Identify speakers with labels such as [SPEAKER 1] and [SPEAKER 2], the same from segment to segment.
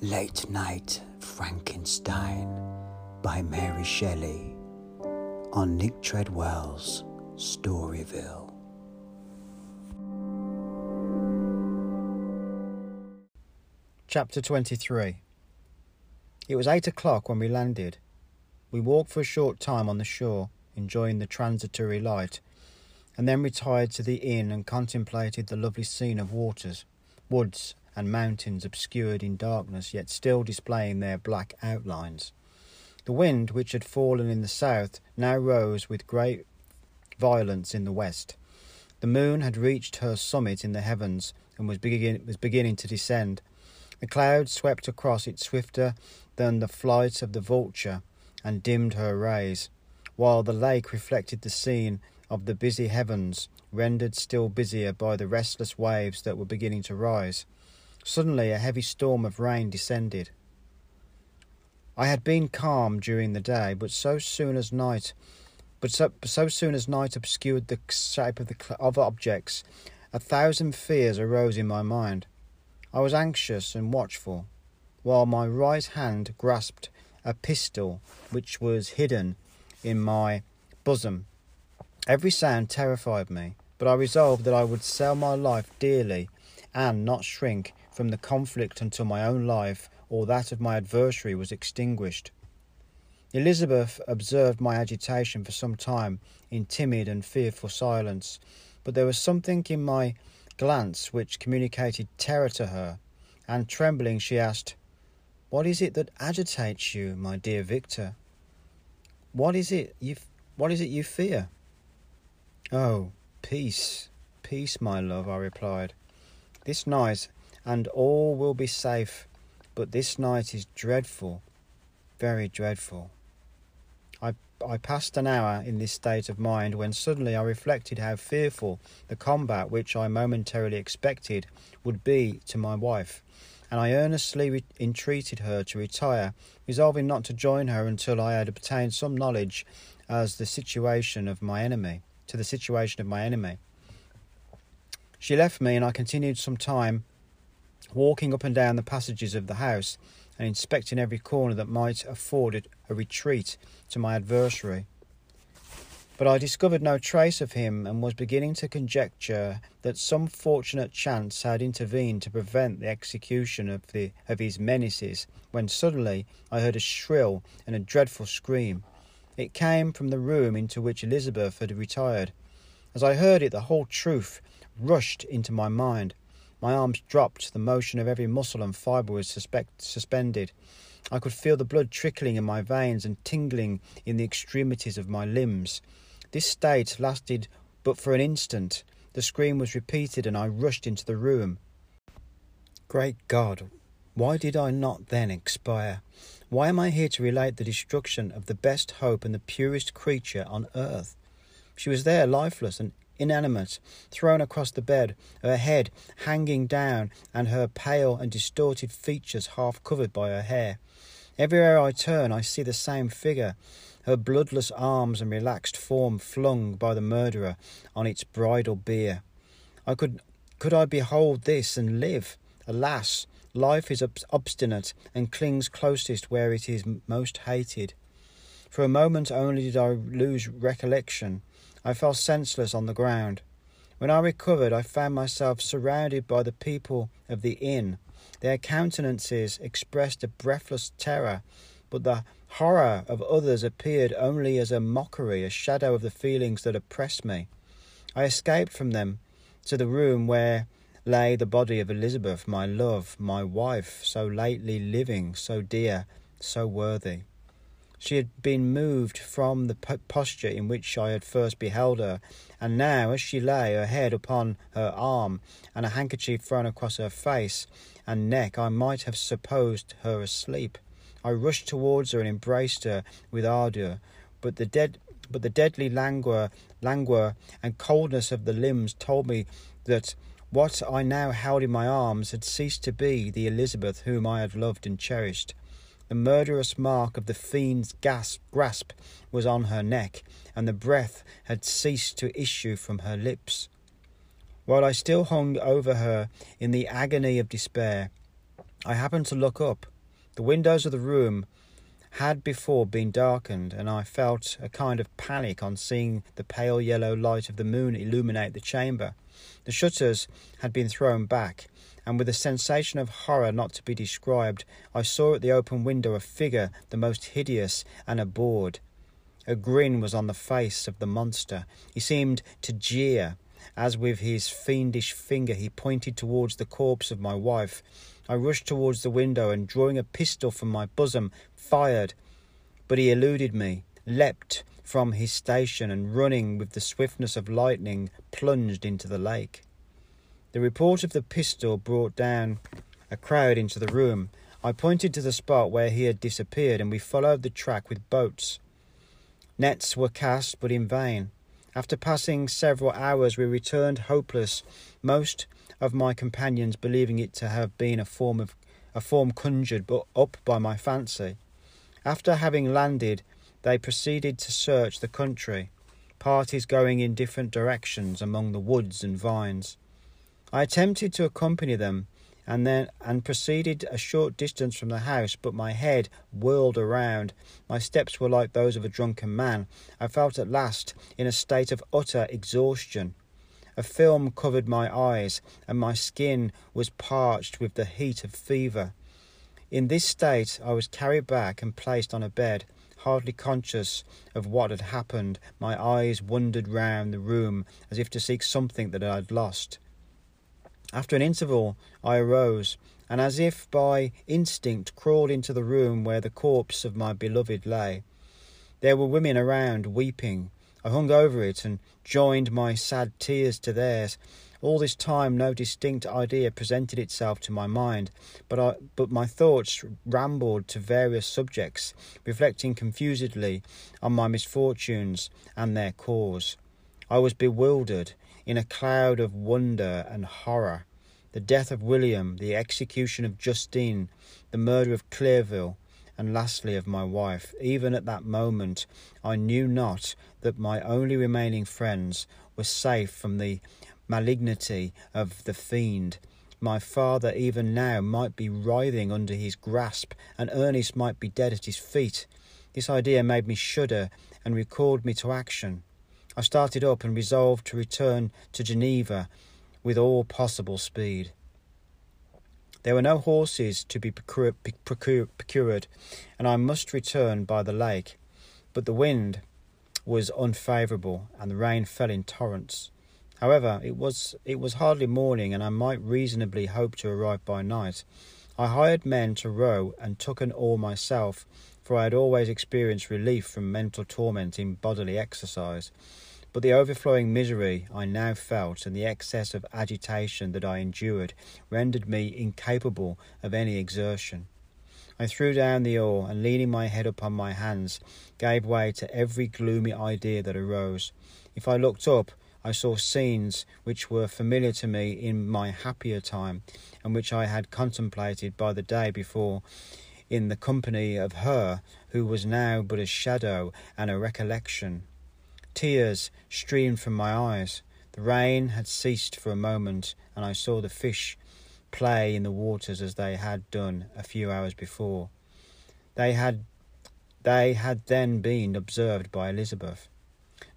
[SPEAKER 1] Late Night Frankenstein by Mary Shelley on Nick Treadwell's Storyville.
[SPEAKER 2] Chapter 23 It was eight o'clock when we landed. We walked for a short time on the shore, enjoying the transitory light, and then retired to the inn and contemplated the lovely scene of waters, woods, and mountains obscured in darkness, yet still displaying their black outlines. The wind, which had fallen in the south, now rose with great violence in the west. The moon had reached her summit in the heavens and was, begin- was beginning to descend. The clouds swept across it swifter than the flight of the vulture and dimmed her rays, while the lake reflected the scene of the busy heavens, rendered still busier by the restless waves that were beginning to rise. Suddenly a heavy storm of rain descended. I had been calm during the day, but so soon as night, but so, so soon as night obscured the shape of the of objects, a thousand fears arose in my mind. I was anxious and watchful, while my right hand grasped a pistol which was hidden in my bosom. Every sound terrified me, but I resolved that I would sell my life dearly and not shrink from the conflict until my own life or that of my adversary was extinguished. Elizabeth observed my agitation for some time in timid and fearful silence, but there was something in my glance which communicated terror to her, and trembling she asked, What is it that agitates you, my dear Victor? What is it you what is it you fear? Oh, peace, peace, my love, I replied. This night and all will be safe, but this night is dreadful, very dreadful. I I passed an hour in this state of mind when suddenly I reflected how fearful the combat which I momentarily expected would be to my wife, and I earnestly re- entreated her to retire, resolving not to join her until I had obtained some knowledge as the situation of my enemy, to the situation of my enemy. She left me, and I continued some time walking up and down the passages of the house and inspecting every corner that might afford a retreat to my adversary. But I discovered no trace of him and was beginning to conjecture that some fortunate chance had intervened to prevent the execution of, the, of his menaces when suddenly I heard a shrill and a dreadful scream. It came from the room into which Elizabeth had retired. As I heard it, the whole truth rushed into my mind. My arms dropped, the motion of every muscle and fibre was suspect, suspended. I could feel the blood trickling in my veins and tingling in the extremities of my limbs. This state lasted but for an instant. The scream was repeated, and I rushed into the room. Great God, why did I not then expire? Why am I here to relate the destruction of the best hope and the purest creature on earth? She was there, lifeless and inanimate, thrown across the bed, her head hanging down and her pale and distorted features half covered by her hair. Everywhere I turn, I see the same figure, her bloodless arms and relaxed form flung by the murderer on its bridal bier. I could, could I behold this and live? Alas, life is obstinate and clings closest where it is most hated. For a moment only did I lose recollection. I fell senseless on the ground. When I recovered, I found myself surrounded by the people of the inn. Their countenances expressed a breathless terror, but the horror of others appeared only as a mockery, a shadow of the feelings that oppressed me. I escaped from them to the room where lay the body of Elizabeth, my love, my wife, so lately living, so dear, so worthy. She had been moved from the posture in which I had first beheld her, and now, as she lay, her head upon her arm, and a handkerchief thrown across her face and neck, I might have supposed her asleep. I rushed towards her and embraced her with ardour, but the dead but the deadly languor, languor and coldness of the limbs told me that what I now held in my arms had ceased to be the Elizabeth whom I had loved and cherished. The murderous mark of the fiend's gasp, grasp was on her neck, and the breath had ceased to issue from her lips. While I still hung over her in the agony of despair, I happened to look up. The windows of the room had before been darkened, and I felt a kind of panic on seeing the pale yellow light of the moon illuminate the chamber. The shutters had been thrown back, and with a sensation of horror not to be described, I saw at the open window a figure the most hideous and abhorred. A grin was on the face of the monster. He seemed to jeer, as with his fiendish finger he pointed towards the corpse of my wife. I rushed towards the window and, drawing a pistol from my bosom, fired. But he eluded me, leapt from his station, and running with the swiftness of lightning, plunged into the lake. The report of the pistol brought down a crowd into the room. I pointed to the spot where he had disappeared, and we followed the track with boats. Nets were cast, but in vain. After passing several hours, we returned hopeless, most of my companions believing it to have been a form of a form conjured up by my fancy. After having landed, they proceeded to search the country, parties going in different directions among the woods and vines. I attempted to accompany them and then and proceeded a short distance from the house, but my head whirled around. My steps were like those of a drunken man. I felt at last in a state of utter exhaustion. A film covered my eyes, and my skin was parched with the heat of fever. In this state, I was carried back and placed on a bed, hardly conscious of what had happened. My eyes wandered round the room as if to seek something that I had lost. After an interval, I arose, and as if by instinct crawled into the room where the corpse of my beloved lay. There were women around, weeping. I hung over it and joined my sad tears to theirs. All this time, no distinct idea presented itself to my mind, but, I, but my thoughts rambled to various subjects, reflecting confusedly on my misfortunes and their cause. I was bewildered in a cloud of wonder and horror. The death of William, the execution of Justine, the murder of Clerval, and lastly of my wife. Even at that moment, I knew not that my only remaining friends were safe from the malignity of the fiend. My father, even now, might be writhing under his grasp, and Ernest might be dead at his feet. This idea made me shudder and recalled me to action. I started up and resolved to return to Geneva with all possible speed. There were no horses to be procured, and I must return by the lake. But the wind was unfavourable, and the rain fell in torrents. However, it was it was hardly morning, and I might reasonably hope to arrive by night. I hired men to row and took an oar myself, for I had always experienced relief from mental torment in bodily exercise. But the overflowing misery I now felt and the excess of agitation that I endured rendered me incapable of any exertion. I threw down the oar and, leaning my head upon my hands, gave way to every gloomy idea that arose. If I looked up, I saw scenes which were familiar to me in my happier time, and which I had contemplated by the day before in the company of her who was now but a shadow and a recollection. Tears streamed from my eyes. The rain had ceased for a moment, and I saw the fish play in the waters as they had done a few hours before. They had they had then been observed by Elizabeth.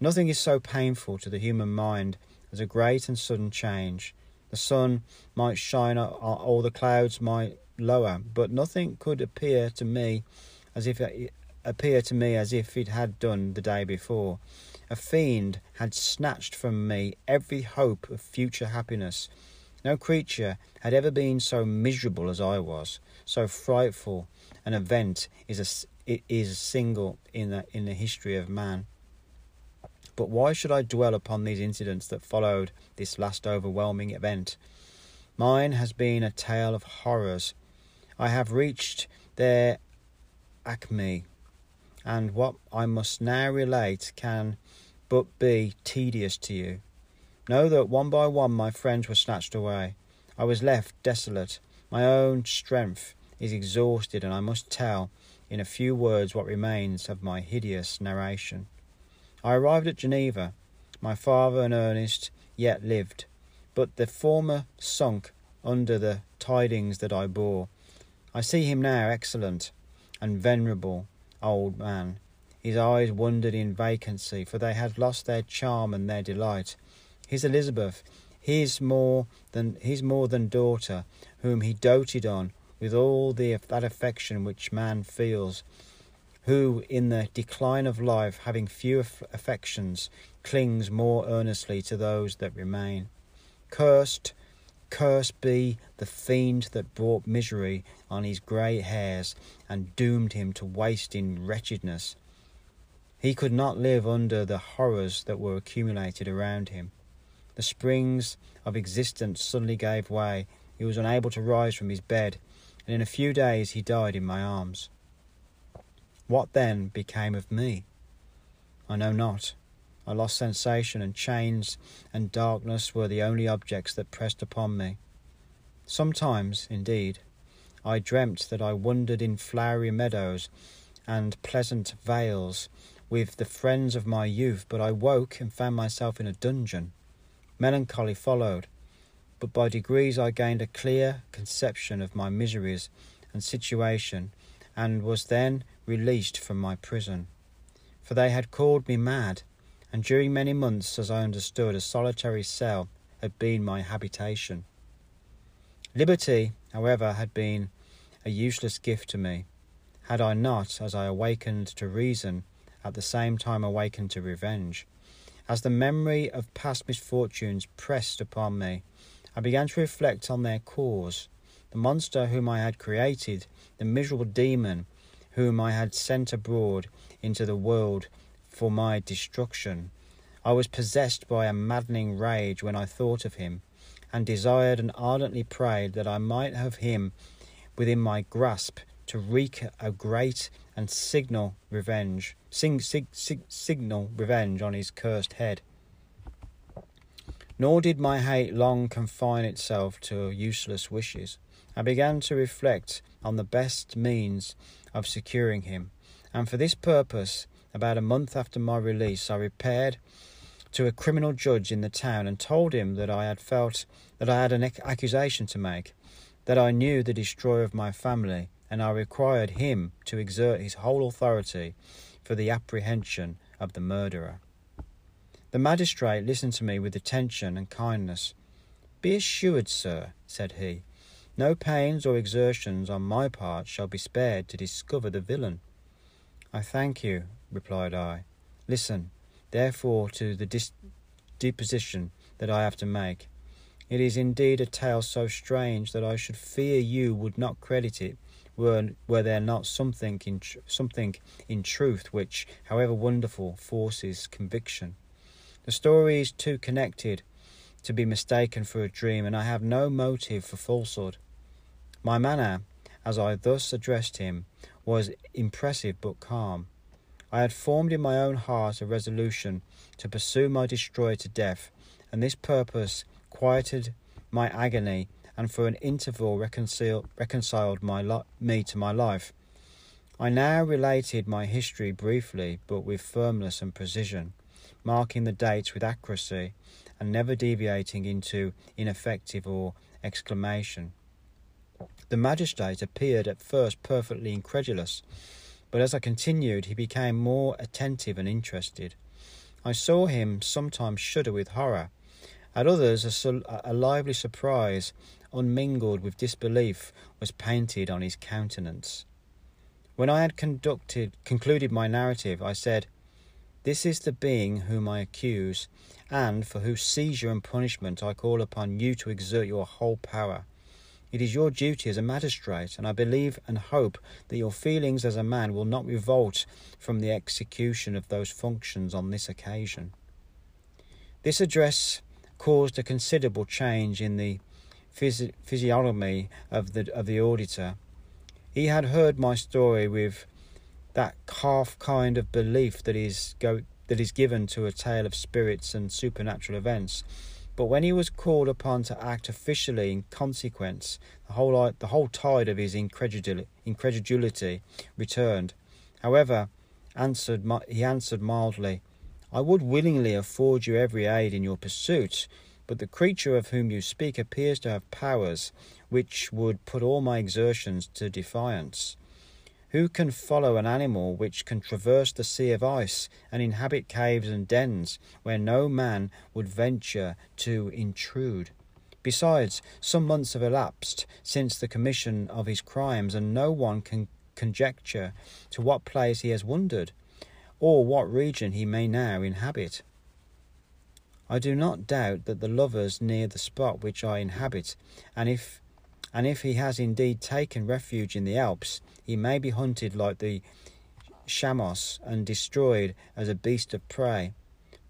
[SPEAKER 2] Nothing is so painful to the human mind as a great and sudden change. The sun might shine or the clouds might lower, but nothing could appear to me as if it appear to me as if it had done the day before. A fiend had snatched from me every hope of future happiness. No creature had ever been so miserable as I was. So frightful an event is a, is single in the, in the history of man. But why should I dwell upon these incidents that followed this last overwhelming event? Mine has been a tale of horrors. I have reached their acme, and what I must now relate can but be tedious to you. Know that one by one my friends were snatched away. I was left desolate. My own strength is exhausted, and I must tell in a few words what remains of my hideous narration. I arrived at Geneva. My father and Ernest yet lived, but the former sunk under the tidings that I bore. I see him now excellent and venerable old man. His eyes wandered in vacancy, for they had lost their charm and their delight. His Elizabeth, his more than his more than daughter, whom he doted on with all the that affection which man feels, who in the decline of life, having few affections, clings more earnestly to those that remain. Cursed Cursed be the fiend that brought misery on his grey hairs and doomed him to waste in wretchedness. He could not live under the horrors that were accumulated around him. The springs of existence suddenly gave way. He was unable to rise from his bed, and in a few days he died in my arms. What then became of me? I know not. I lost sensation, and chains and darkness were the only objects that pressed upon me. Sometimes, indeed, I dreamt that I wandered in flowery meadows and pleasant vales with the friends of my youth, but I woke and found myself in a dungeon. Melancholy followed, but by degrees I gained a clear conception of my miseries and situation, and was then released from my prison. For they had called me mad, and during many months, as I understood, a solitary cell had been my habitation. Liberty, however, had been a useless gift to me, had I not, as I awakened to reason, at the same time awakened to revenge. As the memory of past misfortunes pressed upon me, I began to reflect on their cause. The monster whom I had created, the miserable demon whom I had sent abroad into the world for my destruction. I was possessed by a maddening rage when I thought of him, and desired and ardently prayed that I might have him within my grasp to wreak a great and signal revenge, sing, sig, sig, signal revenge on his cursed head. Nor did my hate long confine itself to useless wishes. I began to reflect on the best means of securing him, and for this purpose about a month after my release, I repaired to a criminal judge in the town and told him that I had felt that I had an accusation to make, that I knew the destroyer of my family, and I required him to exert his whole authority for the apprehension of the murderer. The magistrate listened to me with attention and kindness. Be assured, sir, said he, no pains or exertions on my part shall be spared to discover the villain. I thank you, replied I. Listen, therefore, to the dis- deposition that I have to make. It is indeed a tale so strange that I should fear you would not credit it were, were there not something in, tr- something in truth which, however wonderful, forces conviction. The story is too connected to be mistaken for a dream, and I have no motive for falsehood. My manner, as I thus addressed him, was impressive but calm. I had formed in my own heart a resolution to pursue my destroyer to death, and this purpose quieted my agony and for an interval reconciled, reconciled me to my life. I now related my history briefly, but with firmness and precision, marking the dates with accuracy and never deviating into ineffective or exclamation. The magistrate appeared at first perfectly incredulous, but as I continued, he became more attentive and interested. I saw him sometimes shudder with horror, at others, a, a lively surprise, unmingled with disbelief, was painted on his countenance. When I had conducted, concluded my narrative, I said, This is the being whom I accuse, and for whose seizure and punishment I call upon you to exert your whole power. It is your duty as a magistrate, and I believe and hope that your feelings as a man will not revolt from the execution of those functions on this occasion. This address caused a considerable change in the physi- physiognomy of the, of the auditor. He had heard my story with that half kind of belief that is, go, that is given to a tale of spirits and supernatural events but when he was called upon to act officially in consequence, the whole, the whole tide of his incredulity returned. However, answered, he answered mildly, I would willingly afford you every aid in your pursuit, but the creature of whom you speak appears to have powers which would put all my exertions to defiance. Who can follow an animal which can traverse the sea of ice and inhabit caves and dens where no man would venture to intrude? Besides, some months have elapsed since the commission of his crimes, and no one can conjecture to what place he has wandered, or what region he may now inhabit. I do not doubt that the lovers near the spot which I inhabit, and if and if he has indeed taken refuge in the Alps, he may be hunted like the chamois and destroyed as a beast of prey.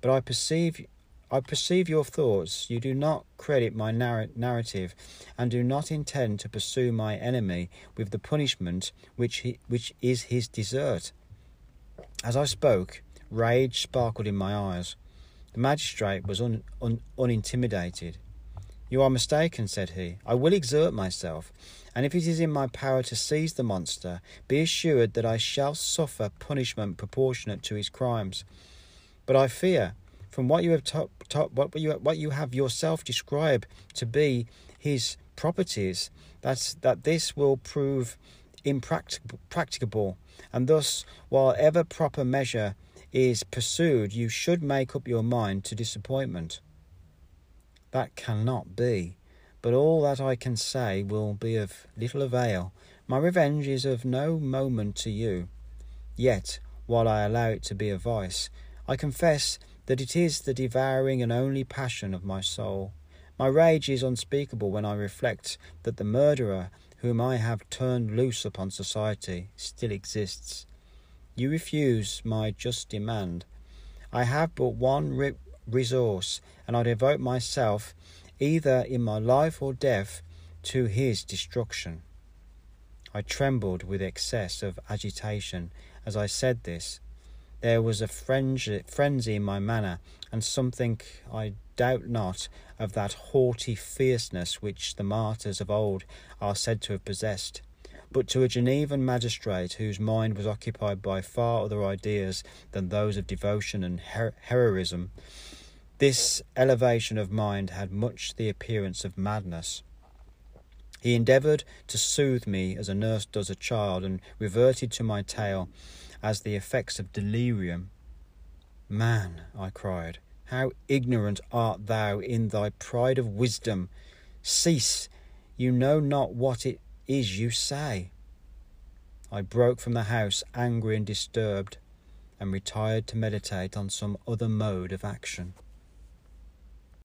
[SPEAKER 2] But I perceive I perceive your thoughts. You do not credit my narr- narrative, and do not intend to pursue my enemy with the punishment which he, which is his desert. As I spoke, rage sparkled in my eyes. The magistrate was un, un, unintimidated. You are mistaken, said he. I will exert myself, and if it is in my power to seize the monster, be assured that I shall suffer punishment proportionate to his crimes. But I fear, from what you have to, to, what you what you have yourself described to be his properties, that that this will prove impracticable, and thus, while ever proper measure is pursued, you should make up your mind to disappointment. That cannot be, but all that I can say will be of little avail. My revenge is of no moment to you. Yet, while I allow it to be a vice, I confess that it is the devouring and only passion of my soul. My rage is unspeakable when I reflect that the murderer whom I have turned loose upon society still exists. You refuse my just demand. I have but one re- resource, and I devote myself, either in my life or death, to his destruction. I trembled with excess of agitation as I said this. There was a frenzy in my manner, and something, I doubt not, of that haughty fierceness which the martyrs of old are said to have possessed but to a Genevan magistrate whose mind was occupied by far other ideas than those of devotion and her- heroism, this elevation of mind had much the appearance of madness. He endeavoured to soothe me as a nurse does a child, and reverted to my tale as the effects of delirium. Man, I cried, how ignorant art thou in thy pride of wisdom! Cease, you know not what it is you say? I broke from the house angry and disturbed, and retired to meditate on some other mode of action.